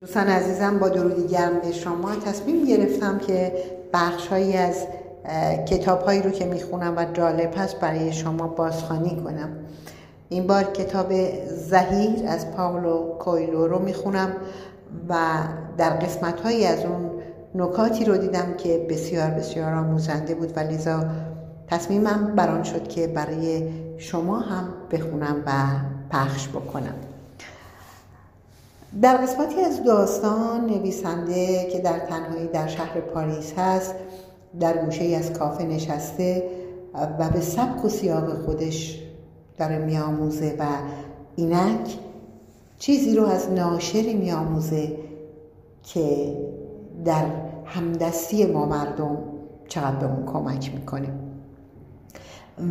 دوستان عزیزم با درودی گرم به شما. تصمیم گرفتم که بخشهایی از کتاب هایی رو که می‌خونم و جالب هست برای شما بازخوانی کنم. این بار کتاب زهیر از پاولو کویلو رو می‌خونم و در قسمت هایی از اون نکاتی رو دیدم که بسیار بسیار آموزنده بود و لذا تصمیمم بران شد که برای شما هم بخونم و پخش بکنم. در قسمتی از داستان نویسنده که در تنهایی در شهر پاریس هست در گوشه از کافه نشسته و به سبک و سیاق خودش داره میآموزه و اینک چیزی رو از ناشری میآموزه که در همدستی ما مردم چقدر به اون کمک می‌کنه.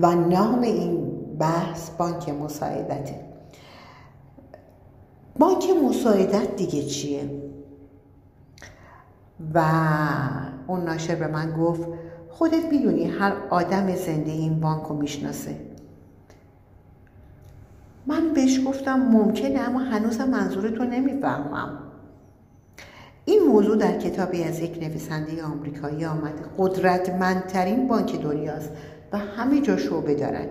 و نام این بحث بانک مساعدته. بانک مساعدت دیگه چیه؟ و اون ناشر به من گفت خودت می‌دونی هر آدم زنده این بانک رو می‌شناسه. من بهش گفتم ممکنه اما هنوزم منظورتو نمی‌فهمم. این موضوع در کتابی از یک نویسنده آمریکایی آمده. قدرتمندترین بانک دنیاست و همه جا شعبه دارد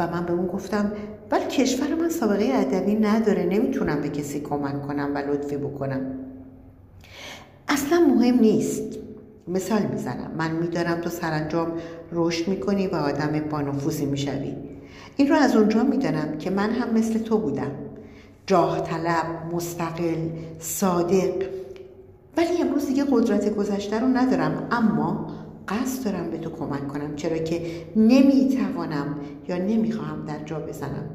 و من به اون گفتم ولی کشور من سابقه ادبی نداره نمی‌تونم به کسی کمک کنم و لطفی بکنم. اصلا مهم نیست. مثال می‌زنم من می‌دانم تو سرانجام رشد می‌کنی و آدم بانفوذی می‌شوی. این رو از اونجا می‌دانم که من هم مثل تو بودم. جاه طلب مستقل صادق. ولی امروز دیگه قدرت گذشته رو ندارم. اما قصد دارم به تو کمک کنم چرا که نمی‌توانم یا نمی‌خواهم در جا بزنم.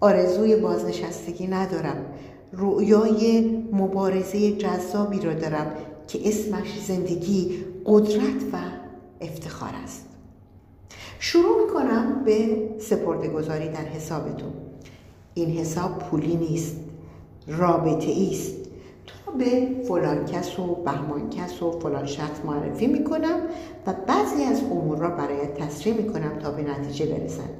آرزوی بازنشستگی ندارم. رویای مبارزه جذابی را دارم که اسمش زندگی قدرت و افتخار است. شروع می‌کنم به سپرده گذاری در حسابتون. این حساب پولی نیست رابطه است. به فلان کس و بهمان کس و فلان شخص معرفی می‌کنم و بعضی از امور را برایت تصریح می‌کنم تا به نتیجه برسند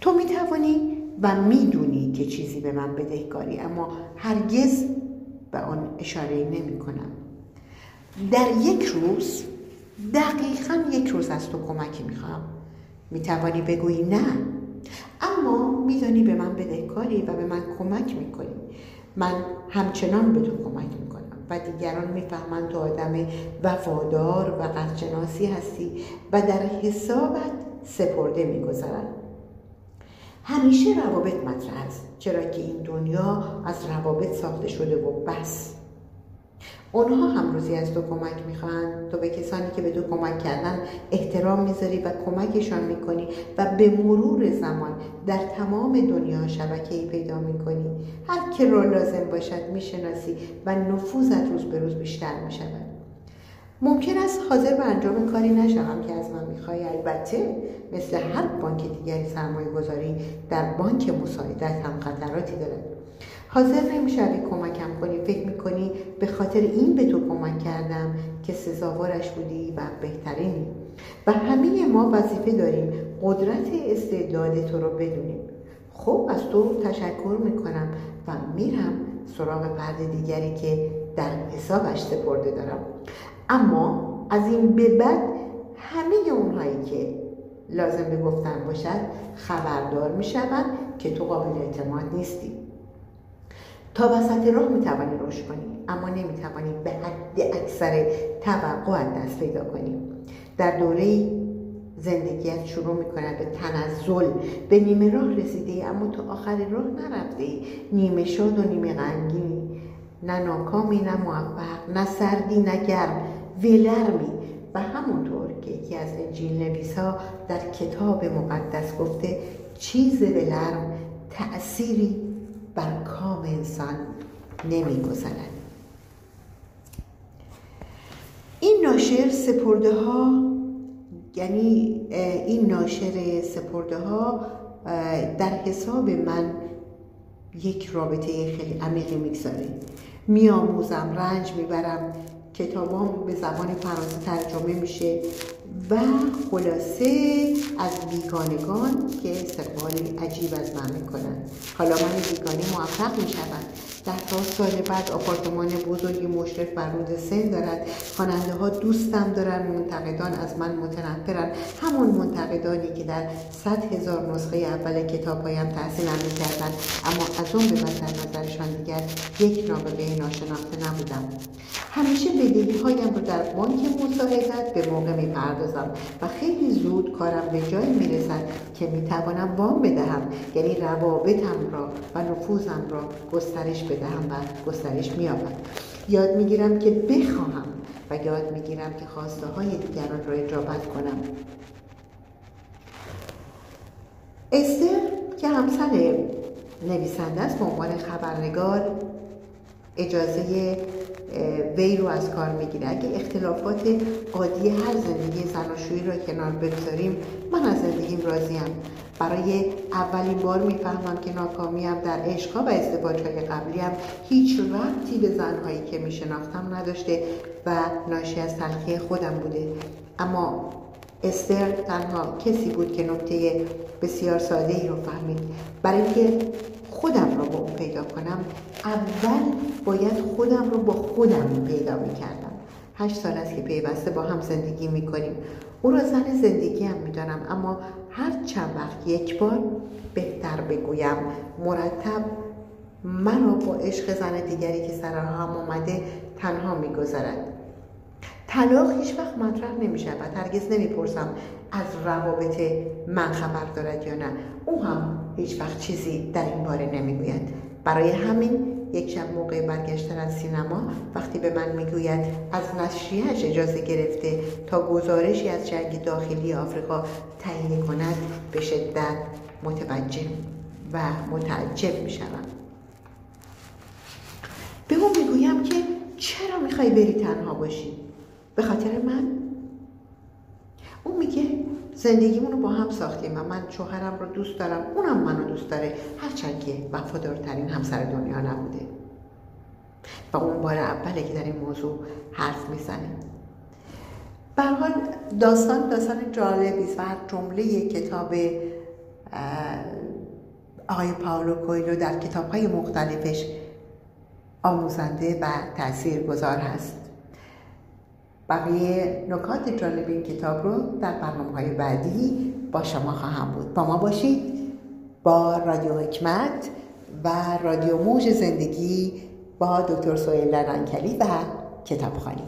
تو می‌توانی و می‌دونی که چیزی به من بدهکاری اما هرگز به آن اشاره نمی کنم در یک روز دقیقا یک روز از تو کمکی می‌خواهم می‌توانی بگویی نه اما میدانی به من بدهکاری و به من کمک می‌کنی. من همچنان به تو کمک می‌کنم و دیگران می‌فهمند تو آدم وفادار و قدرشناسی هستی و در حسابت سپرده میگذرند همیشه روابط مطرح است چرا که این دنیا از روابط ساخته شده و بس. اونها هم روزی از تو کمک می‌خواهند تو به کسانی که به تو کمک کردن احترام می‌ذاری و کمکشان می‌کنی و به مرور زمان در تمام دنیا شبکه ای پیدا می‌کنی. هر که را لازم باشد می‌شناسی و نفوذت روز به روز بیشتر می‌شود. ممکن است حاضر به انجام کاری نشوم که از من می‌خوای. البته مثل هر بانک دیگری سرمایه گذاری در بانک مساعدت هم خطراتی دارد. حاضر نمی‌شوی کمکم کنی فکر می‌کنی به خاطر این به تو کمک کردم که سزاوارش بودی و بهترینی و همه ما وظیفه داریم قدرت استعداد تو رو بدونیم. خب از تو تشکر می‌کنم و میرم سراغ فرد دیگری که در حسابش سپرده دارم. اما از این به بعد همه اونهایی که لازم به گفتن باشد خبردار می‌شوند که تو قابل اعتماد نیستی. تا وسط راه می‌توانی رشد کنی اما نمی‌توانی به حد اکثر توقع دست پیدا کنی در دوره زندگیت شروع می‌کند به تنزل به نیمه راه رسیده اما تو آخر راه نرفته ای نیمه شاد و نیمه غمگینی نه ناکامی نه موفق نه سردی نه گرم ولرمی. و همونطور که یکی از انجیل نویسا در کتاب مقدس گفته چیز ولرم تأثیری بر کام انسان نمی‌گذارد این ناشر سپرده ها یعنی این ناشر سپرده ها در حساب من یک رابطه خیلی عمیقی می‌گذاره. میآموزم رنج می‌برم کتابام به زبان فرانسه ترجمه میشه. و خلاصه از بیگانگان که استقبال عجیب از من می‌کنن حالا من بیگانه موفق می‌شوند ده سال بعد آپارتمان بزرگی مشرف بر رود سن دارد. خواننده ها دوستم دارن منتقدان از من متنفرن. همون منتقدانی که در صد هزار نسخه اول کتابهایم تحصیلم می‌کردن اما از اون به بعد در نظرشان دیگر یک نابغه ناشناخته نبودم. همیشه بدهی هایم رو در بانک مساعدت به موقع می‌پردازم و خیلی زود کارم به جایی می‌رسد که می‌توانم وام بدهم یعنی روابطم را و نفوذم را گسترش بدهم. و گسترش مییابد. یاد می‌گیرم که بخواهم و یاد می‌گیرم که خواسته های دیگران را اجابت کنم. استر که همسر نویسنده است به عنوان خبرنگار اجازه وی رو از کار می‌گیره. اگه اختلافات عادی هر زندگی زناشویی رو کنار بگذاریم من از زندگیم راضیم. برای اولین بار می‌فهمم که ناکامیم در عشقها و ازدواجهای قبلیم. هیچ ربطی به زنهایی که میشناختم نداشته و ناشی از تلخی خودم بوده. اما استر تنها کسی بود که نکته بسیار ساده ای رو فهمید. برای اینکه خودم رو با اون پیدا کنم اول باید خودم رو با خودم پیدا می‌کردم. هشت سال است که پیوسته با هم زندگی می‌کنیم. او را زن زندگی هم می‌دانم اما هر چند وقت یک بار بهتر بگویم مرتب مرا با عشق زن دیگری که سر هم آمده تنها میگذرد طلاق هیچ وقت مطرح نمی شود هرگز نمی‌پرسم از روابط من خبر دارد یا نه. او هم هیچ وقت چیزی در این باره نمی‌گوید. برای همین یک شب موقع برگشتن از سینما وقتی به من می‌گوید از نشریهش اجازه گرفته تا گزارشی از جنگ داخلی آفریقا تهیه کند به شدت متوجه و متعجب می‌شوم. به اون می‌گویم که چرا می‌خوای بری تنها باشی؟ به خاطر من؟ اون میگه زندگیمون رو با هم ساختیم و من شوهرم رو دوست دارم. اونم منو دوست داره. هرچند که وفادارترین همسر دنیا نبوده. و اون بار اوله که در این موضوع حرف می‌زنه به حال داستان داستان جالبی و هر جمله کتاب آقای پاولو کویلو در کتاب های مختلفش آموزنده و تأثیر گذار هست. بقیه نکات جالب این کتاب رو در برنامه های بعدی با شما خواهم بود. با ما باشید با رادیو حکمت و رادیو موج زندگی با دکتر سویل لرنکلی و کتابخانی